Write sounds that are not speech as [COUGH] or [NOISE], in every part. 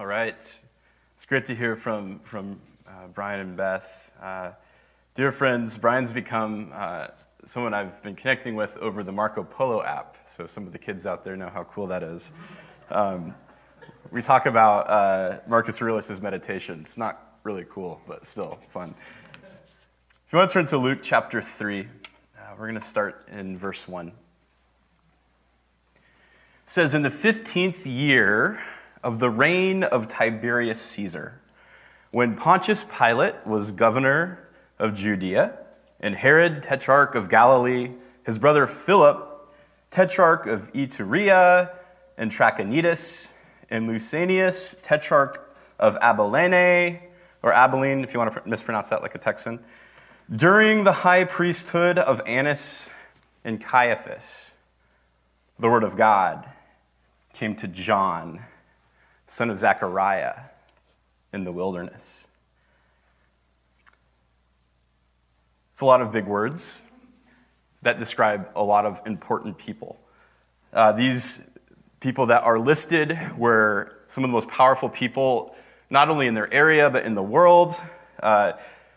All right. It's great to hear from, from uh, Brian and Beth. Uh, dear friends, Brian's become uh, someone I've been connecting with over the Marco Polo app. So some of the kids out there know how cool that is. Um, we talk about uh, Marcus Aurelius' meditation. It's not really cool, but still fun. If you want to turn to Luke chapter 3, uh, we're going to start in verse 1. It says, In the 15th year of the reign of Tiberius Caesar, when Pontius Pilate was governor of Judea, and Herod, tetrarch of Galilee, his brother Philip, tetrarch of Iturea and Trachonitis, and Lysanias, tetrarch of Abilene, or Abilene, if you want to mispronounce that like a Texan, during the high priesthood of Annas and Caiaphas, the word of God came to John, son of Zechariah, in the wilderness. It's a lot of big words that describe a lot of important people. Uh, these people that are listed were some of the most powerful people, not only in their area, but in the world. Uh,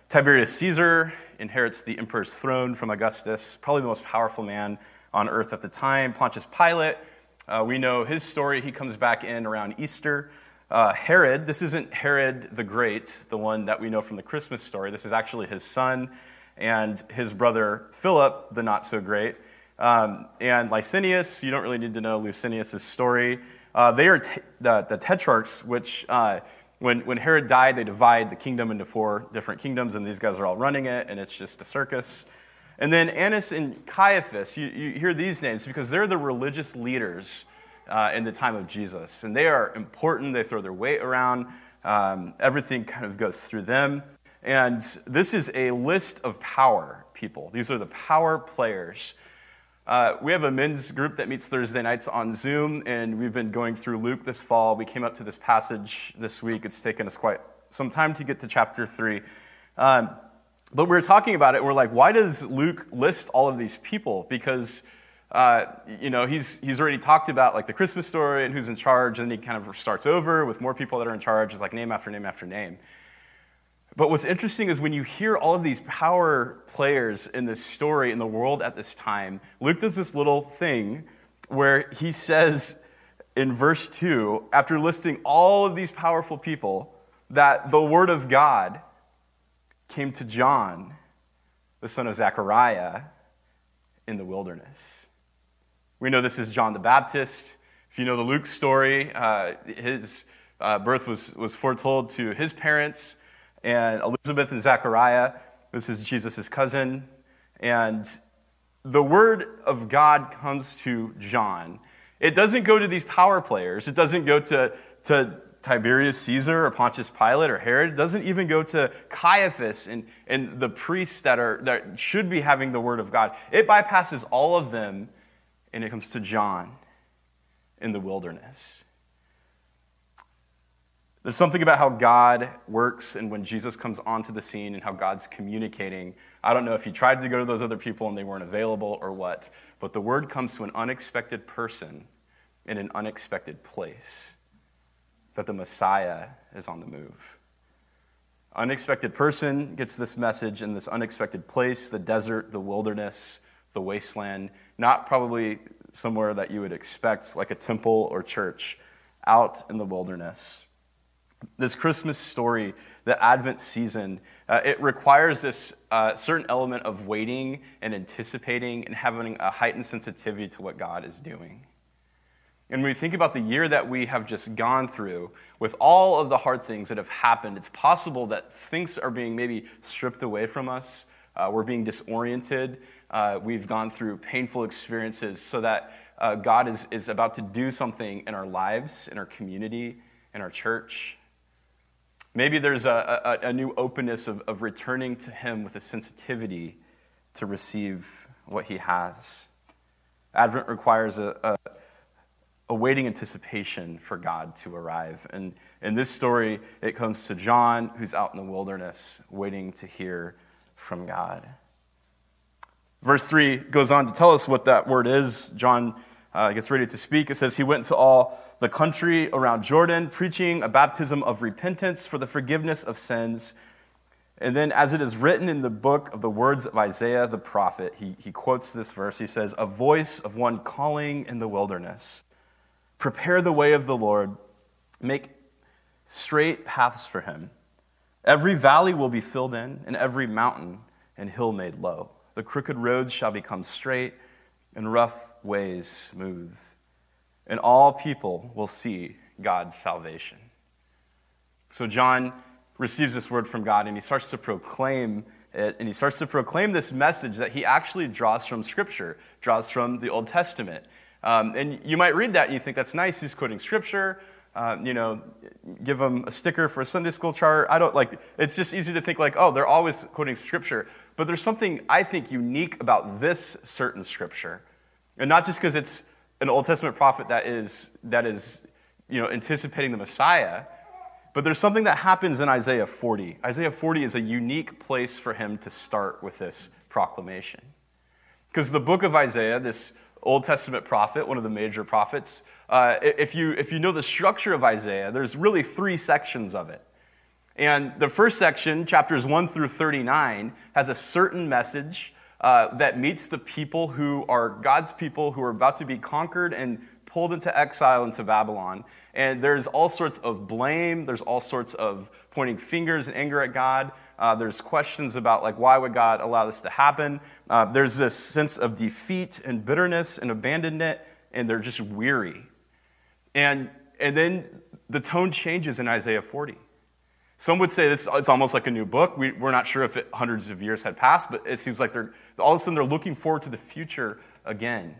Tiberius Caesar inherits the emperor's throne from Augustus, probably the most powerful man on earth at the time. Pontius Pilate, uh, we know his story. He comes back in around Easter. Uh, Herod, this isn't Herod the Great, the one that we know from the Christmas story. This is actually his son and his brother Philip, the not so great. Um, and Lysanias, you don't really need to know Lysanias' story. Uh, they are t- the, the, tetrarchs, which uh, when, when Herod died, they divide the kingdom into four different kingdoms, and these guys are all running it, and it's just a circus. And then Annas and Caiaphas, you, you hear these names because they're the religious leaders uh, in the time of Jesus. And they are important, they throw their weight around, um, everything kind of goes through them. And this is a list of power people. These are the power players. Uh, we have a men's group that meets Thursday nights on Zoom, and we've been going through Luke this fall. We came up to this passage this week. It's taken us quite some time to get to chapter 3. Um, but we were talking about it, and we're like, why does Luke list all of these people? Because, uh, you know, he's, he's already talked about like the Christmas story and who's in charge, and then he kind of starts over with more people that are in charge. It's like name after name after name. But what's interesting is when you hear all of these power players in this story in the world at this time, Luke does this little thing where he says in verse 2, after listing all of these powerful people, that the word of God came to John, the son of Zechariah, in the wilderness. We know this is John the Baptist. If you know the Luke story, uh, his uh, birth was, was foretold to his parents and Elizabeth and Zechariah. This is Jesus' cousin. And the word of God comes to John. It doesn't go to these power players. It doesn't go to, to Tiberius Caesar or Pontius Pilate or Herod. It doesn't even go to Caiaphas and, and the priests that, are, that should be having the word of God. It bypasses all of them and it comes to John in the wilderness. There's something about how God works and when Jesus comes onto the scene and how God's communicating. I don't know if he tried to go to those other people and they weren't available or what, but the word comes to an unexpected person in an unexpected place that the Messiah is on the move. Unexpected person gets this message in this unexpected place the desert, the wilderness, the wasteland, not probably somewhere that you would expect, like a temple or church, out in the wilderness this Christmas story, the Advent season, uh, it requires this uh, certain element of waiting and anticipating and having a heightened sensitivity to what God is doing. And when we think about the year that we have just gone through, with all of the hard things that have happened, it's possible that things are being maybe stripped away from us. Uh, we're being disoriented. Uh, we've gone through painful experiences so that uh, God is, is about to do something in our lives, in our community, in our church. Maybe there's a, a, a, new openness of, of returning to Him with a sensitivity to receive what He has. Advent requires a, a, a waiting anticipation for God to arrive. And in this story, it comes to John, who's out in the wilderness, waiting to hear from God. Verse 3 goes on to tell us what that word is. John uh, gets ready to speak. It says, He went to all the country around Jordan, preaching a baptism of repentance for the forgiveness of sins. And then, as it is written in the book of the words of Isaiah the prophet, he, he quotes this verse. He says, A voice of one calling in the wilderness, prepare the way of the Lord, make straight paths for him. Every valley will be filled in, and every mountain and hill made low. The crooked roads shall become straight, and rough ways smooth. And all people will see God's salvation. So John receives this word from God, and he starts to proclaim it, and he starts to proclaim this message that he actually draws from Scripture, draws from the Old Testament. Um, and you might read that and you think that's nice. He's quoting Scripture. Uh, you know, give them a sticker for a Sunday school chart. I don't like, it's just easy to think like, oh, they're always quoting scripture. But there's something I think unique about this certain scripture. And not just because it's an Old Testament prophet that is, that is, you know, anticipating the Messiah, but there's something that happens in Isaiah 40. Isaiah 40 is a unique place for him to start with this proclamation. Because the book of Isaiah, this Old Testament prophet, one of the major prophets, uh, if, you, if you know the structure of Isaiah, there's really three sections of it. And the first section, chapters 1 through 39, has a certain message uh, that meets the people who are God's people who are about to be conquered and pulled into exile into Babylon. And there's all sorts of blame, there's all sorts of pointing fingers and anger at God. Uh, there's questions about like why would God allow this to happen? Uh, there's this sense of defeat and bitterness and abandonment, and they're just weary. And, and then the tone changes in Isaiah 40. Some would say it's almost like a new book. We, are not sure if it, hundreds of years had passed, but it seems like they're, all of a sudden they're looking forward to the future again.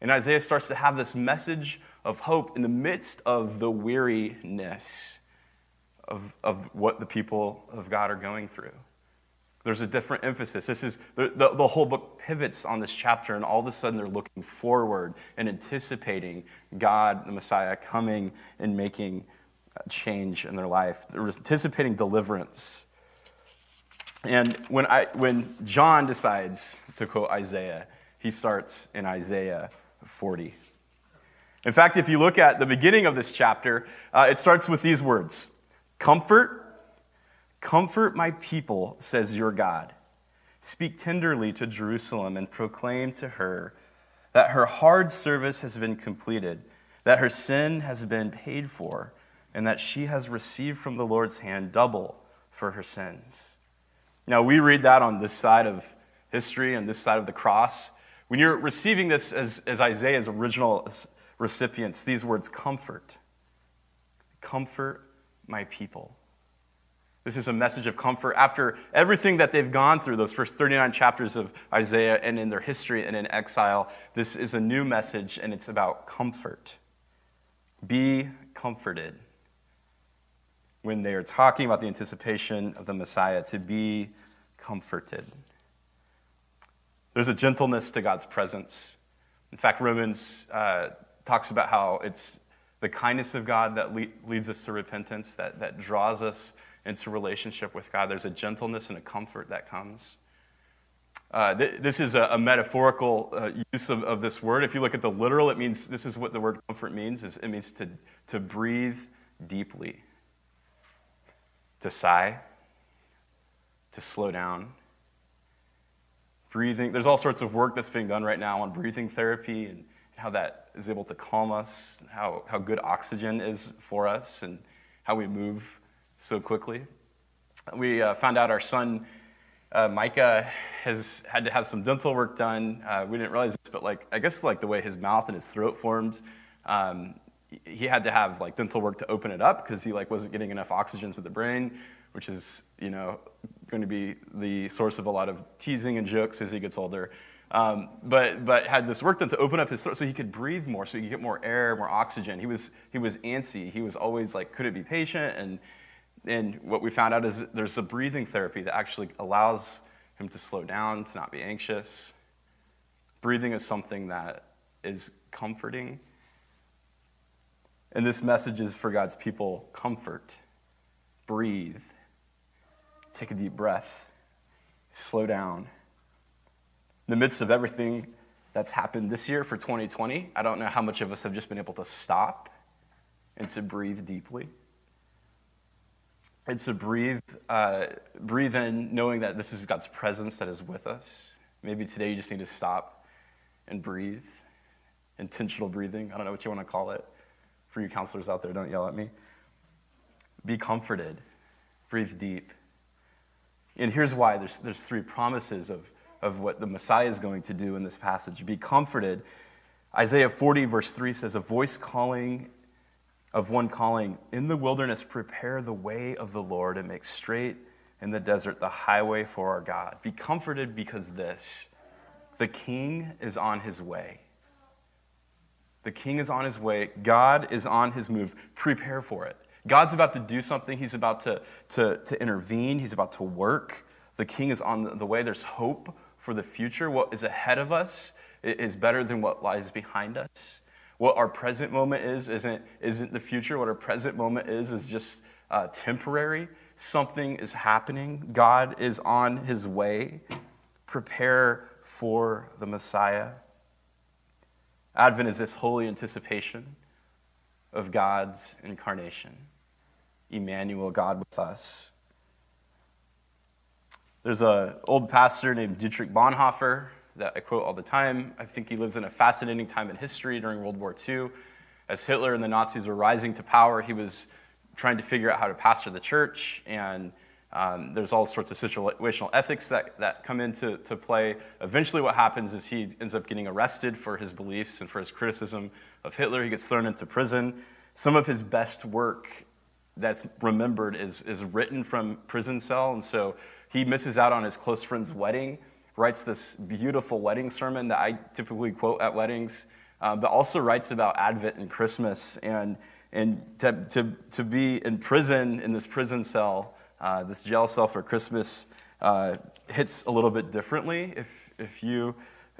And Isaiah starts to have this message of hope in the midst of the weariness of, of what the people of God are going through. There's a different emphasis. This is the, the, the, whole book pivots on this chapter, and all of a sudden they're looking forward and anticipating God, the Messiah, coming and making change in their life. They're anticipating deliverance. And when, I, when John decides to quote Isaiah, he starts in Isaiah 40. In fact, if you look at the beginning of this chapter, uh, it starts with these words Comfort Comfort my people, says your God. Speak tenderly to Jerusalem and proclaim to her that her hard service has been completed, that her sin has been paid for, and that she has received from the Lord's hand double for her sins. Now, we read that on this side of history, on this side of the cross. When you're receiving this as, as Isaiah's original recipients, these words comfort. Comfort my people. This is a message of comfort after everything that they've gone through, those first 39 chapters of Isaiah and in their history and in exile. This is a new message, and it's about comfort. Be comforted. When they are talking about the anticipation of the Messiah, to be comforted. There's a gentleness to God's presence. In fact, Romans uh, talks about how it's the kindness of God that le- leads us to repentance, that, that draws us into relationship with God. There's a gentleness and a comfort that comes. Uh, th- this is a, a metaphorical uh, use of, of, this word. If you look at the literal, it means this is what the word comfort means. Is it means to, to breathe deeply, to sigh, to slow down. Breathing. There's all sorts of work that's being done right now on breathing therapy and how that is able to calm us, how, how good oxygen is for us, and how we move so quickly. We uh, found out our son, uh, Micah, has had to have some dental work done. Uh, we didn't realize this, but like I guess like the way his mouth and his throat formed, um, he had to have like dental work to open it up because he like wasn't getting enough oxygen to the brain, which is you know going to be the source of a lot of teasing and jokes as he gets older. Um, but, but had this work done to open up his throat so he could breathe more, so he could get more air, more oxygen. He was, he was antsy. He was always like, could it be patient? And and what we found out is there's a breathing therapy that actually allows him to slow down, to not be anxious. Breathing is something that is comforting. And this message is for God's people comfort, breathe, take a deep breath, slow down. In the midst of everything that's happened this year for 2020, I don't know how much of us have just been able to stop and to breathe deeply. And to breathe, uh, breathe in knowing that this is God's presence that is with us. Maybe today you just need to stop and breathe. Intentional breathing. I don't know what you want to call it. For you counselors out there, don't yell at me. Be comforted. Breathe deep. And here's why there's, there's three promises of, of what the Messiah is going to do in this passage. Be comforted. Isaiah 40, verse 3 says, A voice calling of one calling, In the wilderness, prepare the way of the Lord and make straight in the desert the highway for our God. Be comforted because this the king is on his way. The king is on his way. God is on his move. Prepare for it. God's about to do something. He's about to, to, to intervene. He's about to work. The king is on the way. There's hope for the future. What is ahead of us is better than what lies behind us. What our present moment is isn't, isn't the future. What our present moment is is just uh, temporary. Something is happening. God is on his way. Prepare for the Messiah. Advent is this holy anticipation of God's incarnation. Emmanuel, God with us. There's an old pastor named Dietrich Bonhoeffer that I quote all the time. I think he lives in a fascinating time in history during World War II. As Hitler and the Nazis were rising to power, he was trying to figure out how to pastor the church, and um, there's all sorts of situational ethics that, that come into to play. Eventually, what happens is he ends up getting arrested for his beliefs and for his criticism of Hitler. He gets thrown into prison. Some of his best work that's remembered is, is written from prison cell, and so he misses out on his close friend's wedding writes this beautiful wedding sermon that I typically quote at weddings, uh, but also writes about Advent and Christmas. And, and to, to, to be in prison, in this prison cell, uh, this jail cell for Christmas, uh, hits a little bit differently if, if you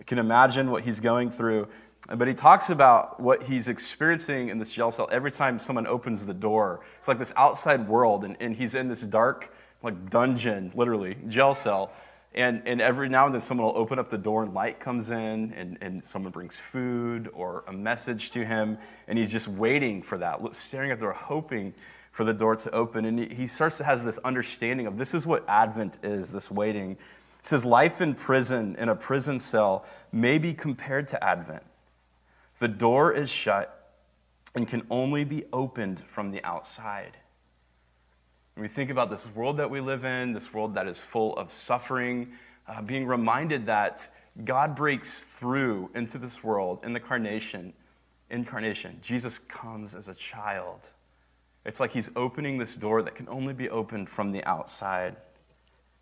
can imagine what he's going through. But he talks about what he's experiencing in this jail cell every time someone opens the door. It's like this outside world, and, and he's in this dark, like dungeon, literally, jail cell and, and every now and then someone will open up the door and light comes in and, and someone brings food or a message to him and he's just waiting for that, staring at the door, hoping for the door to open. And he starts to have this understanding of this is what Advent is, this waiting. It says life in prison, in a prison cell, may be compared to Advent. The door is shut and can only be opened from the outside. When we think about this world that we live in, this world that is full of suffering, uh, being reminded that God breaks through into this world in the carnation, incarnation. Jesus comes as a child. It's like he's opening this door that can only be opened from the outside.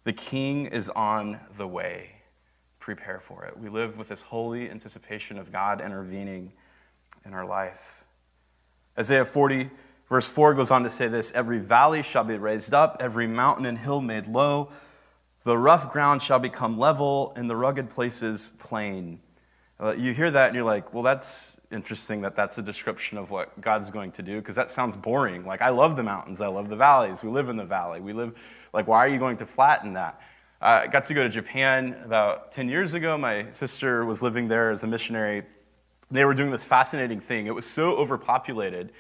The king is on the way. Prepare for it. We live with this holy anticipation of God intervening in our life. Isaiah 40 Verse 4 goes on to say this Every valley shall be raised up, every mountain and hill made low. The rough ground shall become level, and the rugged places plain. Uh, you hear that and you're like, well, that's interesting that that's a description of what God's going to do, because that sounds boring. Like, I love the mountains, I love the valleys. We live in the valley. We live, like, why are you going to flatten that? Uh, I got to go to Japan about 10 years ago. My sister was living there as a missionary. They were doing this fascinating thing. It was so overpopulated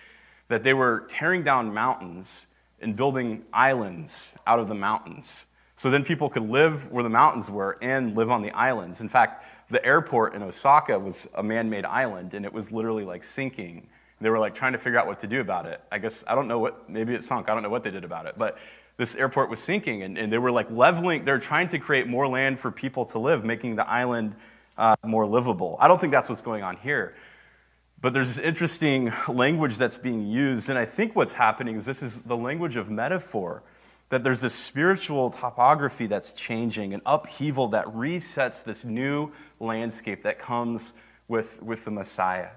that they were tearing down mountains and building islands out of the mountains. So then people could live where the mountains were and live on the islands. In fact, the airport in Osaka was a man made island and it was literally like sinking. They were like trying to figure out what to do about it. I guess, I don't know what, maybe it sunk. I don't know what they did about it. But this airport was sinking and, and they were like leveling, they're trying to create more land for people to live, making the island uh, more livable. I don't think that's what's going on here. But there's this interesting language that's being used, and I think what's happening is this is the language of metaphor. That there's this spiritual topography that's changing, an upheaval that resets this new landscape that comes with, with the Messiah.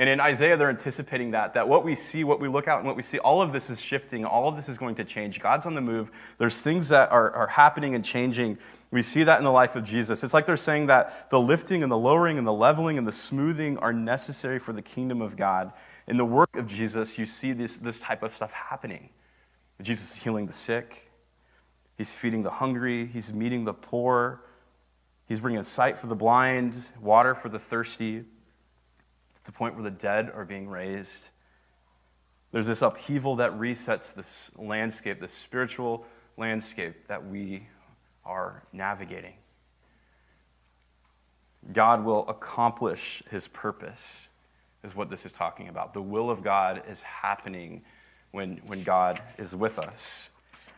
And in Isaiah, they're anticipating that, that what we see, what we look out and what we see, all of this is shifting, all of this is going to change. God's on the move. There's things that are, are happening and changing we see that in the life of Jesus. It's like they're saying that the lifting and the lowering and the leveling and the smoothing are necessary for the kingdom of God. In the work of Jesus, you see this, this type of stuff happening. Jesus is healing the sick, he's feeding the hungry, he's meeting the poor, he's bringing sight for the blind, water for the thirsty, the point where the dead are being raised. There's this upheaval that resets this landscape, this spiritual landscape that we are navigating. God will accomplish his purpose, is what this is talking about. The will of God is happening when, when God is with us.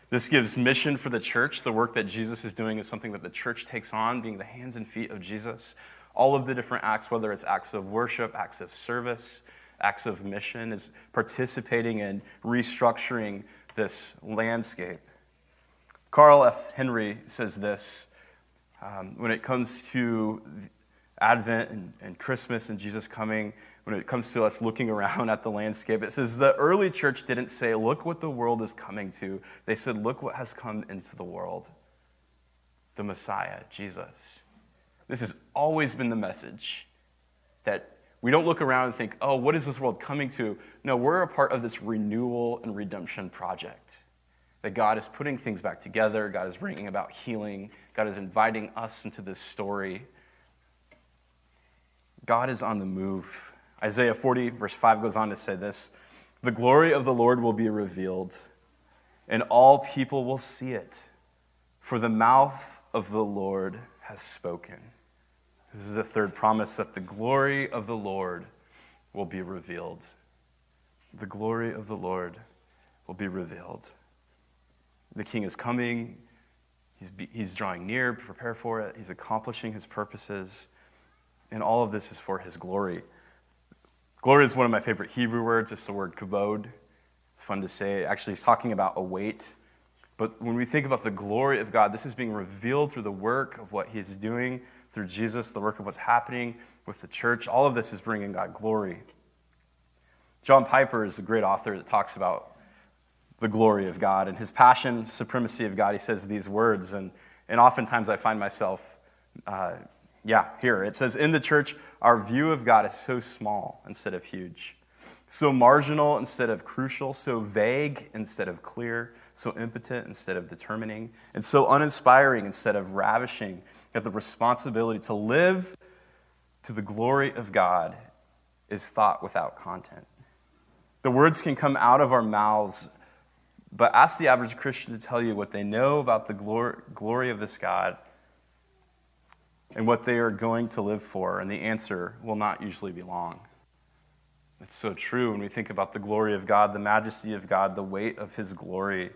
This gives mission for the church. The work that Jesus is doing is something that the church takes on, being the hands and feet of Jesus. All of the different acts, whether it's acts of worship, acts of service, acts of mission, is participating in restructuring this landscape. Carl F. Henry says this um, when it comes to Advent and, and Christmas and Jesus coming, when it comes to us looking [LAUGHS] around at the landscape, it says the early church didn't say, Look what the world is coming to. They said, Look what has come into the world the Messiah, Jesus. This has always been the message that we don't look around and think, oh, what is this world coming to? No, we're a part of this renewal and redemption project. That God is putting things back together, God is bringing about healing, God is inviting us into this story. God is on the move. Isaiah 40, verse 5 goes on to say this The glory of the Lord will be revealed, and all people will see it, for the mouth of the Lord has spoken. This is a third promise that the glory of the Lord will be revealed. The glory of the Lord will be revealed. The king is coming. He's, be, he's drawing near, prepare for it. He's accomplishing his purposes. And all of this is for his glory. Glory is one of my favorite Hebrew words. It's the word kavod. It's fun to say. Actually, he's talking about a weight. But when we think about the glory of God, this is being revealed through the work of what he's doing through Jesus, the work of what's happening with the church. All of this is bringing God glory. John Piper is a great author that talks about the glory of God and his passion, supremacy of God. He says these words, and, and oftentimes I find myself, uh, yeah, here. It says, In the church, our view of God is so small instead of huge, so marginal instead of crucial, so vague instead of clear, so impotent instead of determining, and so uninspiring instead of ravishing that the responsibility to live to the glory of God is thought without content. The words can come out of our mouths, but ask the average Christian to tell you what they know about the glory of this God and what they are going to live for, and the answer will not usually be long. It's so true when we think about the glory of God, the majesty of God, the weight of His glory.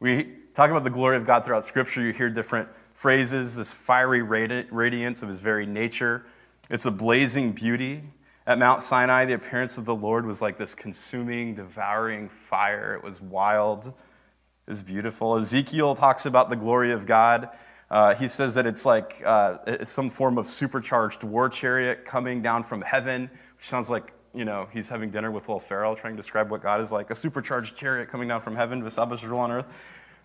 We talk about the glory of God throughout Scripture. You hear different phrases, this fiery radiance of his very nature. It's a blazing beauty. At Mount Sinai, the appearance of the Lord was like this consuming, devouring fire. It was wild, it was beautiful. Ezekiel talks about the glory of God. Uh, he says that it's like uh, it's some form of supercharged war chariot coming down from heaven, which sounds like you know he's having dinner with Will Ferrell, trying to describe what God is like. A supercharged chariot coming down from heaven, to Visaba's rule on earth.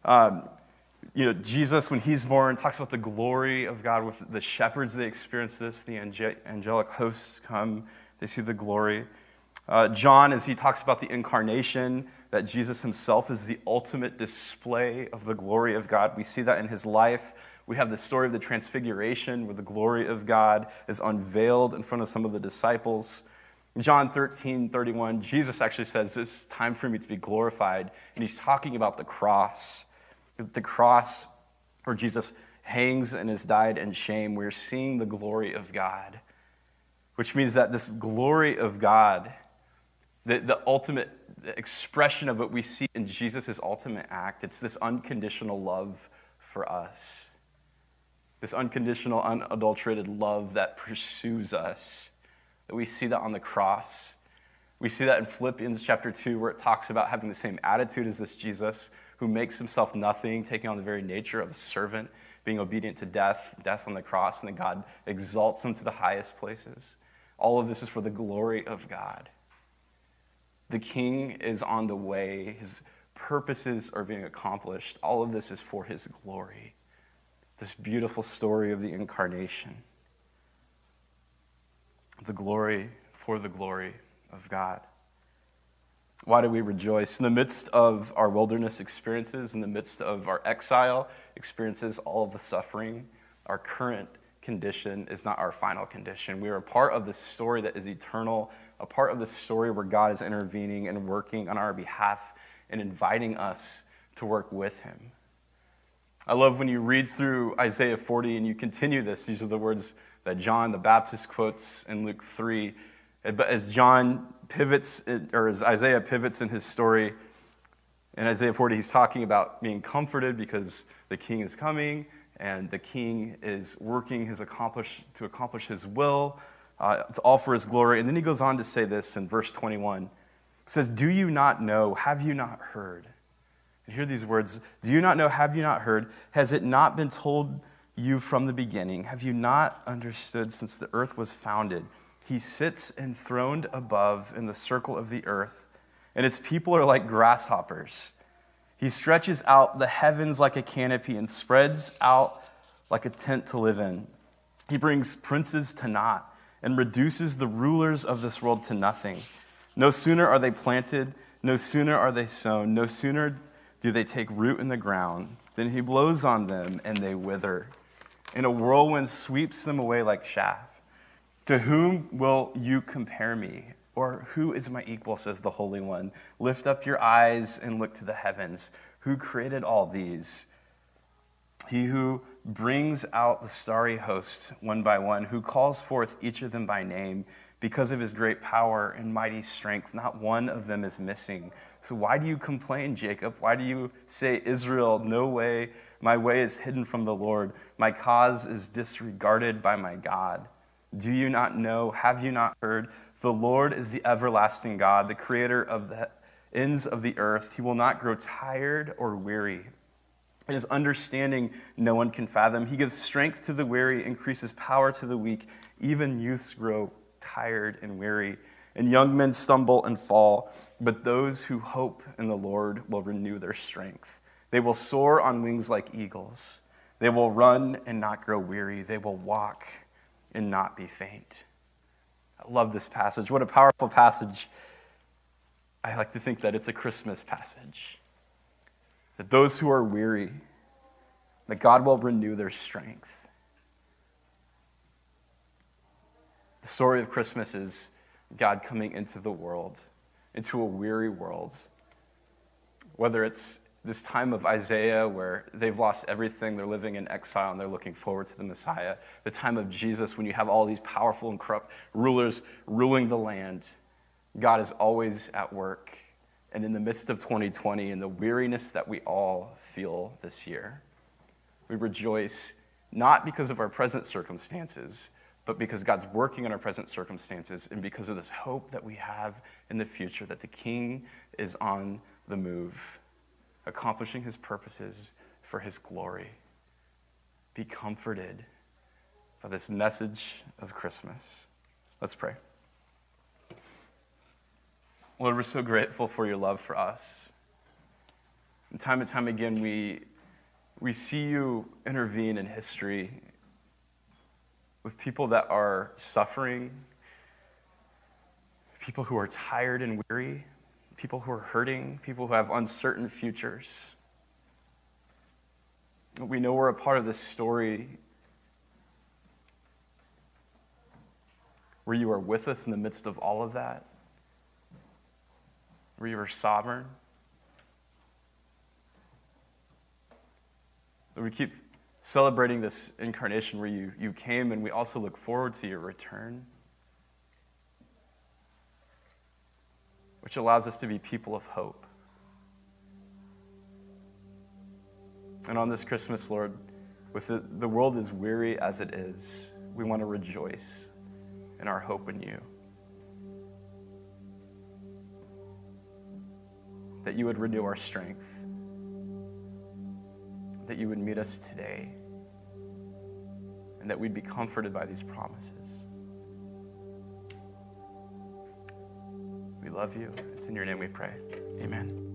Um, you know, Jesus, when he's born, talks about the glory of God with the shepherds. They experience this. The angelic hosts come, they see the glory. Uh, John, as he talks about the incarnation, that Jesus himself is the ultimate display of the glory of God. We see that in his life. We have the story of the transfiguration where the glory of God is unveiled in front of some of the disciples. John 13, 31, Jesus actually says, It's time for me to be glorified. And he's talking about the cross. The cross where Jesus hangs and has died in shame, we're seeing the glory of God, which means that this glory of God, the, the ultimate expression of what we see in Jesus' ultimate act, it's this unconditional love for us. This unconditional, unadulterated love that pursues us. That we see that on the cross. We see that in Philippians chapter 2, where it talks about having the same attitude as this Jesus, who makes himself nothing, taking on the very nature of a servant, being obedient to death, death on the cross, and that God exalts him to the highest places. All of this is for the glory of God. The king is on the way, his purposes are being accomplished. All of this is for his glory. This beautiful story of the incarnation. The glory for the glory of God. Why do we rejoice? In the midst of our wilderness experiences, in the midst of our exile experiences, all of the suffering, our current condition is not our final condition. We are a part of the story that is eternal a part of the story where God is intervening and working on our behalf and inviting us to work with Him. I love when you read through Isaiah 40 and you continue this. These are the words that John the Baptist quotes in Luke 3. But as John pivots, or as Isaiah pivots in his story, in Isaiah 40, he's talking about being comforted because the king is coming and the king is working his accomplish, to accomplish his will. Uh, it's all for his glory. And then he goes on to say this in verse 21. He says, Do you not know? Have you not heard? And hear these words Do you not know? Have you not heard? Has it not been told you from the beginning? Have you not understood since the earth was founded? He sits enthroned above in the circle of the earth, and its people are like grasshoppers. He stretches out the heavens like a canopy and spreads out like a tent to live in. He brings princes to naught and reduces the rulers of this world to nothing. No sooner are they planted, no sooner are they sown, no sooner do they take root in the ground than he blows on them and they wither. And a whirlwind sweeps them away like chaff. To whom will you compare me? Or who is my equal, says the Holy One? Lift up your eyes and look to the heavens. Who created all these? He who brings out the starry host one by one, who calls forth each of them by name, because of his great power and mighty strength, not one of them is missing. So why do you complain, Jacob? Why do you say, Israel, no way, my way is hidden from the Lord, my cause is disregarded by my God? Do you not know? Have you not heard? The Lord is the everlasting God, the creator of the ends of the earth. He will not grow tired or weary. In his understanding, no one can fathom. He gives strength to the weary, increases power to the weak. Even youths grow tired and weary, and young men stumble and fall. But those who hope in the Lord will renew their strength. They will soar on wings like eagles. They will run and not grow weary. They will walk and not be faint. I love this passage. What a powerful passage. I like to think that it's a Christmas passage. That those who are weary, that God will renew their strength. The story of Christmas is God coming into the world, into a weary world. Whether it's this time of Isaiah where they've lost everything, they're living in exile, and they're looking forward to the Messiah. The time of Jesus when you have all these powerful and corrupt rulers ruling the land. God is always at work. And in the midst of 2020 and the weariness that we all feel this year, we rejoice not because of our present circumstances, but because God's working in our present circumstances and because of this hope that we have in the future that the King is on the move accomplishing his purposes for his glory. Be comforted by this message of Christmas. Let's pray. Lord, we're so grateful for your love for us. And time and time again, we, we see you intervene in history with people that are suffering, people who are tired and weary people who are hurting, people who have uncertain futures. We know we're a part of this story where you are with us in the midst of all of that, where you are sovereign. We keep celebrating this incarnation where you, you came, and we also look forward to your return. Which allows us to be people of hope. And on this Christmas, Lord, with the, the world as weary as it is, we want to rejoice in our hope in you. That you would renew our strength, that you would meet us today, and that we'd be comforted by these promises. We love you. It's in your name we pray. Amen.